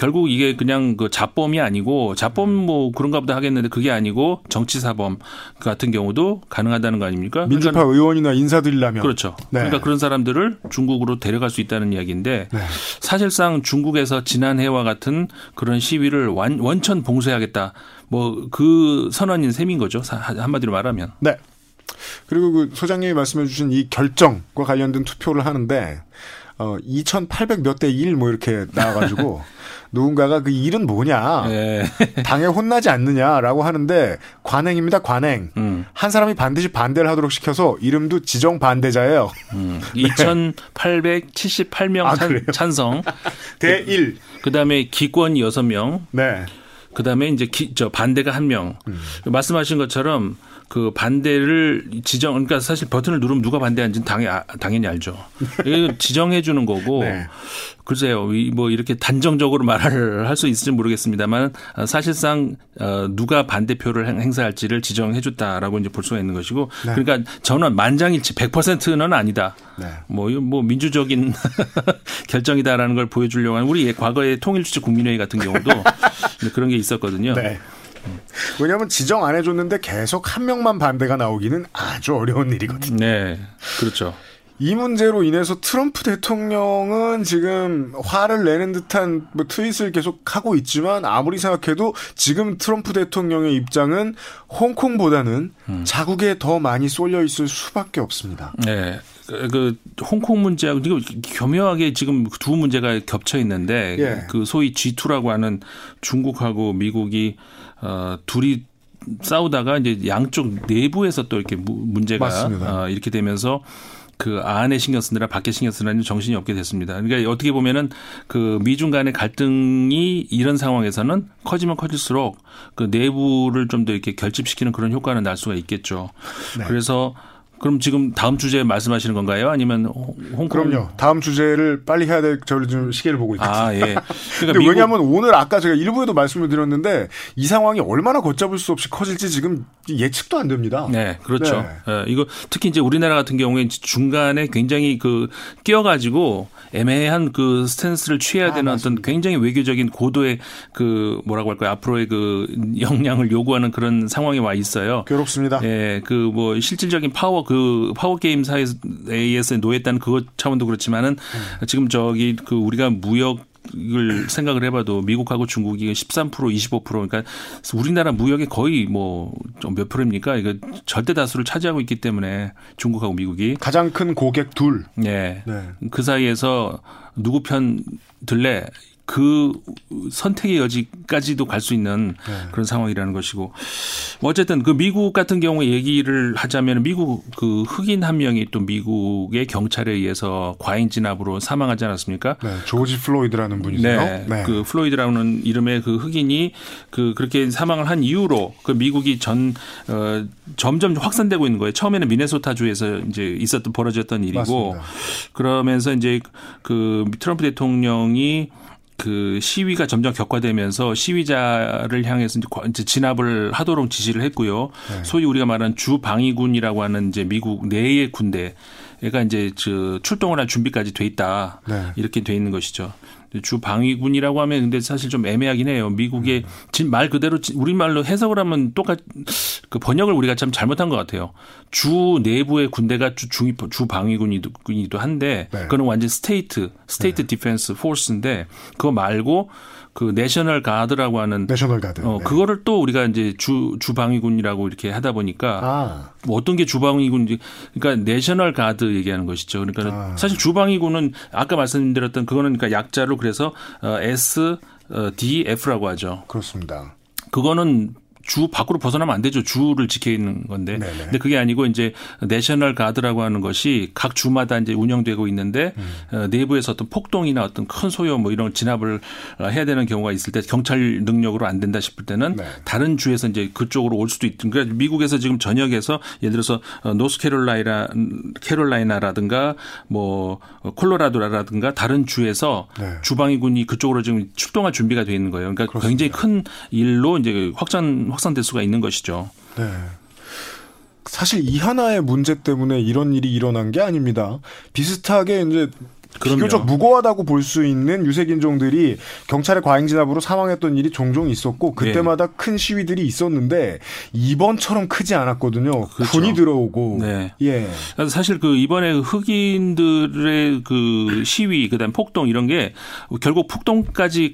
결국 이게 그냥 그 자범이 아니고 자범 뭐 그런가 보다 하겠는데 그게 아니고 정치사범 같은 경우도 가능하다는 거 아닙니까? 민주파 그러니까 의원이나 인사들이라면 그렇죠. 네. 그러니까 그런 사람들을 중국으로 데려갈 수 있다는 이야기인데 네. 사실상 중국에서 지난해와 같은 그런 시위를 완, 원천 봉쇄하겠다. 뭐 그 선언인 셈인 거죠. 사- 한마디로 말하면. 네. 그리고 그 소장님이 말씀해 주신 이 결정과 관련된 투표를 하는데 어 2,800 몇 대 1 뭐 이렇게 나와가지고 *laughs* 누군가가 그 일은 뭐냐 예. *laughs* 당에 혼나지 않느냐라고 하는데 관행입니다 관행 음. 한 사람이 반드시 반대를 하도록 시켜서 이름도 지정 반대자예요 음. *laughs* 2,878명 아, 그래요? 찬, 성 대1 그다음에 기권이 6명. 네 그다음에 이제 기, 저 반대가 한 명. 음. 말씀하신 것처럼 그 반대를 지정 그러니까 사실 버튼을 누르면 누가 반대하는지는 당연히, 아- 당연히 알죠. 이거 *laughs* 지정해 주는 거고 네. 글쎄요. 이뭐 이렇게 단정적으로 말을 할 수 있을지 모르겠습니다만 어, 사실상 어, 누가 반대표를 행- 행사할지를 지정해 줬다라고 이제 볼 수가 있는 것이고 그러니까 저는 만장일치 100%는 아니다. 네. 뭐, 뭐 민주적인 *laughs* 결정이다라는 걸 보여주려고 하는 우리 과거의 통일주체 국민회의 같은 경우도 *laughs* 그런 게 있었거든요. 네. 왜냐하면 지정 안 해줬는데 계속 한 명만 반대가 나오기는 아주 어려운 일이거든요. 네, 그렇죠. 이 문제로 인해서 트럼프 대통령은 지금 화를 내는 듯한 뭐 트윗을 계속 하고 있지만 아무리 생각해도 지금 트럼프 대통령의 입장은 홍콩보다는 자국에 더 많이 쏠려 있을 수밖에 없습니다. 네. 그, 그 홍콩 문제하고 이거 교묘하게 지금 두 문제가 겹쳐 있는데 예. 그 소위 G2라고 하는 중국하고 미국이 어 둘이 싸우다가 이제 양쪽 내부에서 또 이렇게 무- 문제가 맞습니다. 어, 이렇게 되면서 그 안에 신경 쓰느라 밖에 신경 쓰느라 정신이 없게 됐습니다. 그러니까 어떻게 보면은 그 미중 간의 갈등이 이런 상황에서는 커지면 커질수록 그 내부를 좀 더 이렇게 결집시키는 그런 효과는 날 수가 있겠죠. 네. 그래서 그럼 지금 다음 주제에 말씀하시는 건가요? 아니면 홍- 홍콩? 그럼요. 다음 주제를 빨리 해야 될 저를 지금 시계를 보고 있거든요. 아, 예. *laughs* 그러니까 미국- 왜냐하면 오늘 아까 제가 일부에도 말씀을 드렸는데 이 상황이 얼마나 걷잡을 수 없이 커질지 지금 예측도 안 됩니다. 네, 그렇죠. 네. 예, 이거 특히 이제 우리나라 같은 경우에 중간에 굉장히 그 끼어가지고 애매한 그 스탠스를 취해야 아, 되는 어떤 굉장히 외교적인 고도의 그 뭐라고 할까요? 앞으로의 그 *laughs* 역량을 요구하는 그런 상황에 와 있어요. 괴롭습니다. 예, 그 뭐 실질적인 파워 그 파워 게임 사이에 의해서 놓였다는 그것 차원도 그렇지만은 음. 지금 저기 그 우리가 무역 을 생각을 해봐도 미국하고 중국이 13% 25% 그러니까 우리나라 무역의 거의 뭐 몇 프로입니까? 이거 절대 다수를 차지하고 있기 때문에 중국하고 미국이 가장 큰 고객 둘. 예. 네. 그 사이에서 누구 편 들래? 그 선택의 여지까지도 갈 수 있는 네. 그런 상황이라는 것이고 뭐 어쨌든 그 미국 같은 경우에 얘기를 하자면 미국 그 흑인 한 명이 또 미국의 경찰에 의해서 과잉 진압으로 사망하지 않았습니까? 네, 조지 플로이드라는 분이세요. 네. 그 플로이드라는 이름의 그 흑인이 그 그렇게 사망을 한 이후로 그 미국이 전 어, 점점 확산되고 있는 거예요. 처음에는 미네소타 주에서 이제 있었던 벌어졌던 일이고 맞습니다. 그러면서 이제 그 트럼프 대통령이 그 시위가 점점 격화되면서 시위자를 향해서 이제 진압을 하도록 지시를 했고요. 네. 소위 우리가 말하는 주 방위군이라고 하는 이제 미국 내의 군대가 이제 저 출동을 할 준비까지 돼 있다. 네. 이렇게 돼 있는 것이죠. 주 방위군이라고 하면 근데 사실 좀 애매하긴 해요. 미국의 진- 말 그대로 진- 우리말로 해석을 하면 똑같 그 번역을 우리가 참 잘못한 것 같아요. 주 내부의 군대가 주 중위 주방위군이기도 군이기도 한데 네. 그거는 완전 State State Defense Force인데 그거 말고 그 National Guard라고 하는 National Guard. 어 네. 그거를 또 우리가 이제 주 주방위군이라고 이렇게 하다 보니까 아, 뭐 어떤 게 주방위군인지 그러니까 National Guard 얘기하는 것이죠. 그러니까 아. 사실 주방위군은 아까 말씀드렸던 그거는 그러니까 약자로 그래서 어, S 어, D F라고 하죠. 그렇습니다. 그거는 주 밖으로 벗어나면 안 되죠. 주를 지켜 있는 건데. 네네. 근데 그게 아니고 이제 내셔널 가드라고 하는 것이 각 주마다 이제 운영되고 있는데 음. 어, 내부에서 어떤 폭동이나 어떤 큰 소요 뭐 이런 진압을 어, 해야 되는 경우가 있을 때 경찰 능력으로 안 된다 싶을 때는 네. 다른 주에서 이제 그쪽으로 올 수도 있든 그러니까 미국에서 지금 전역에서 예를 들어서 어, 노스캐롤라이나 캐롤라이나라든가 뭐 어, 콜로라도라든가 다른 주에서 네. 주방위군이 그쪽으로 지금 출동할 준비가 돼 있는 거예요. 그러니까 굉장히 큰 일로 이제 확산 확산될 수가 있는 것이죠. 네. 사실 이 하나의 문제 때문에 이런 일이 일어난 게 아닙니다. 비슷하게 이제 그럼요. 비교적 무고하다고 볼 수 있는 유색 인종들이 경찰의 과잉 진압으로 사망했던 일이 종종 있었고 그때마다 큰 시위들이 있었는데 이번처럼 크지 않았거든요. 그렇죠. 군이 들어오고 네. 예. 사실 그 이번에 흑인들의 그 시위 그다음 폭동 이런 게 결국 폭동까지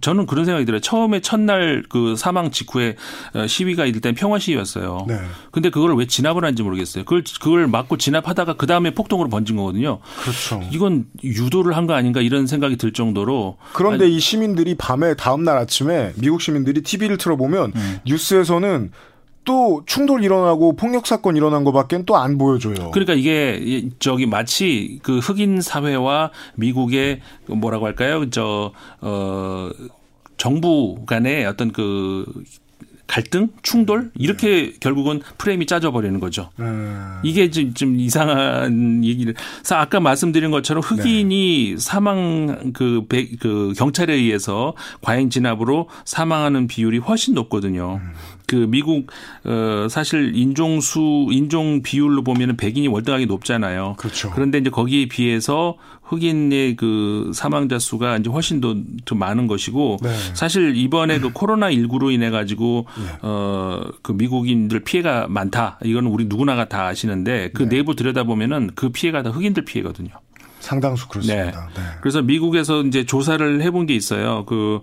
저는 그런 생각이 들어요. 처음에 첫날 그 사망 직후에 어, 시위가 일단 평화 시위였어요. 네. 근데 그걸 왜 진압을 한지 모르겠어요. 그걸 그걸 막고 진압하다가 그 다음에 폭동으로 번진 거거든요. 그렇죠. 이건 유도를 한 거 아닌가 이런 생각이 들 정도로 그런데 이 시민들이 밤에 다음 날 아침에 미국 시민들이 TV를 틀어보면 음. 뉴스에서는 또 충돌 일어나고 폭력 사건 일어난 거밖엔 또 안 보여줘요. 그러니까 이게 이- 저기 마치 그 흑인 사회와 미국의 그 뭐라고 할까요? 저 어 정부 간의 어떤 그 갈등, 충돌 이렇게 결국은 프레임이 짜져 버리는 거죠. 음, 이게 좀, 좀 이상한 얘기를. 그래서 아까 말씀드린 것처럼 흑인이 사망 그, 배- 그 경찰에 의해서 과잉 진압으로 사망하는 비율이 훨씬 높거든요. 그 미국 어 사실 인종수 인종 비율로 보면은 백인이 월등하게 높잖아요. 그렇죠. 그런데 이제 거기에 비해서 흑인의 그 사망자 수가 이제 훨씬 더, 더 많은 것이고 네. 사실 이번에 그 코로나 19로 인해 가지고 어그 미국인들 피해가 많다. 이거는 우리 누구나가 다 아시는데 그 내부 들여다 보면은 그 피해가 다 흑인들 피해거든요. 상당수 그렇습니다. 네. 그래서 미국에서 이제 조사를 해본 게 있어요. 그,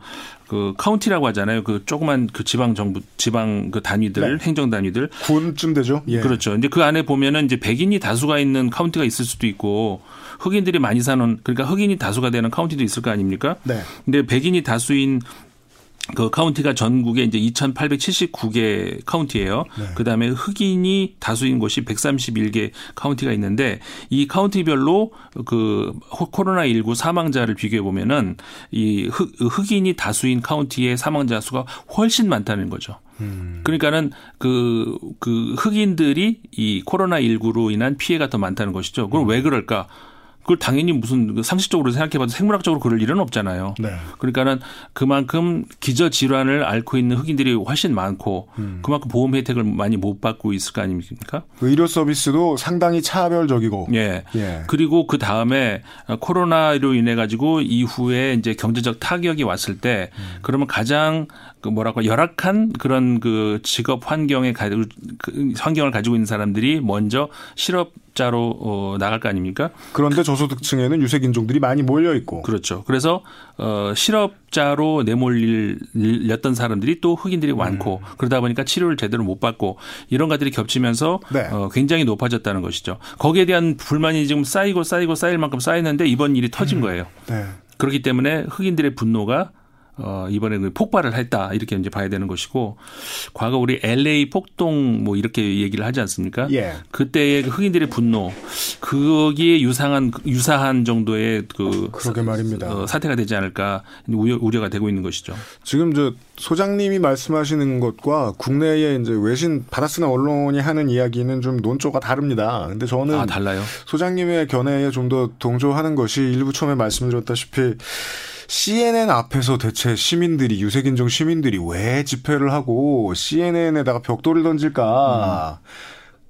그 카운티라고 하잖아요. 그 조그만 그 지방 정부, 지방 그 단위들, 네. 행정 단위들. 군쯤 되죠. 예. 그렇죠. 근데 그 안에 보면은 이제 백인이 다수가 있는 카운티가 있을 수도 있고 흑인들이 많이 사는 그러니까 흑인이 다수가 되는 카운티도 있을 거 아닙니까? 네. 근데 백인이 다수인 그 카운티가 전국에 이제 2,879개 카운티예요. 네. 그다음에 흑인이 다수인 곳이 131개 카운티가 있는데 이 카운티별로 그 코로나 19 사망자를 비교해 보면은 이 흑, 흑인이 다수인 카운티의 사망자 수가 훨씬 많다는 거죠. 그러니까는 그, 그 흑인들이 이 코로나19로 인한 피해가 더 많다는 것이죠. 그럼 왜 그럴까? 그걸 당연히 무슨 그 상식적으로 생각해봐도 생물학적으로 그럴 일은 없잖아요. 네. 그러니까는 그만큼 기저 질환을 앓고 있는 흑인들이 훨씬 많고 그만큼 보험 혜택을 많이 못 받고 있을 거 아닙니까? 의료 서비스도 상당히 차별적이고. 예. 예. 그리고 그 다음에 코로나로 인해 가지고 이후에 이제 경제적 타격이 왔을 때 그러면 가장 그 뭐라고 열악한 그런 그 직업 환경에 가, 그 환경을 가지고 있는 사람들이 먼저 실업 자로 어, 나갈 거 아닙니까? 그런데 저소득층에는 유색 인종들이 많이 몰려 있고. 그렇죠. 그래서 어 실업자로 내몰렸던 사람들이 또 흑인들이 많고 그러다 보니까 치료를 제대로 못 받고 이런 것들이 겹치면서 네. 어 굉장히 높아졌다는 것이죠. 거기에 대한 불만이 지금 쌓이고 쌓이고 쌓일 만큼 쌓이는데 이번 일이 터진 거예요. 네. 그렇기 때문에 흑인들의 분노가 어, 이번에는 폭발을 했다. 이렇게 이제 봐야 되는 것이고, 과거 우리 LA 폭동 뭐 이렇게 얘기를 하지 않습니까? 예. 그때의 그 흑인들의 분노, 거기에 유상한, 유사한 정도의 그. 그러게 말입니다. 어, 사태가 되지 않을까 우려, 우려 가 되고 있는 것이죠. 지금 저 소장님이 말씀하시는 것과 국내의 이제 외신 받아쓰는 언론이 하는 이야기는 좀 논조가 다릅니다. 근데 저는 아, 달라요? 소장님의 견해에 좀 더 동조하는 것이 일부 처음에 말씀드렸다시피 CNN 앞에서 대체 시민들이 유색인종 시민들이 왜 집회를 하고 CNN에다가 벽돌을 던질까?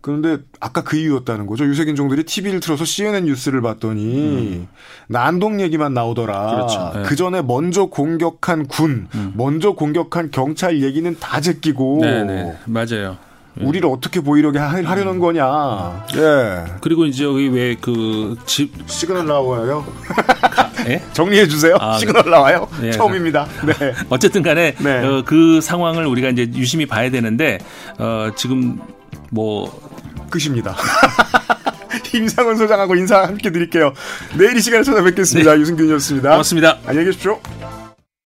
그런데 아까 그 이유였다는 거죠. 유색인종들이 TV를 틀어서 CNN 뉴스를 봤더니 난동 얘기만 나오더라. 그렇죠. 네. 그 전에 먼저 공격한 군, 먼저 공격한 경찰 얘기는 다 제끼고 네 네. 맞아요. 우리를 어떻게 보이려게 하- 하려는 거냐. 예. 그리고 이제 여기 왜 그 집, 시그널 나와요. *laughs* 예? 정리해 주세요. 아, 시그널 나와요. 네. 처음입니다. *laughs* 네. 어쨌든 간에 네. 어, 그 상황을 우리가 이제 유심히 봐야 되는데 어, 지금 뭐 끝입니다. *laughs* 임상훈 소장하고 인사 함께 드릴게요. 내일 이 시간에 찾아뵙겠습니다. 유승균이었습니다. 고맙습니다. 안녕히 계십시오.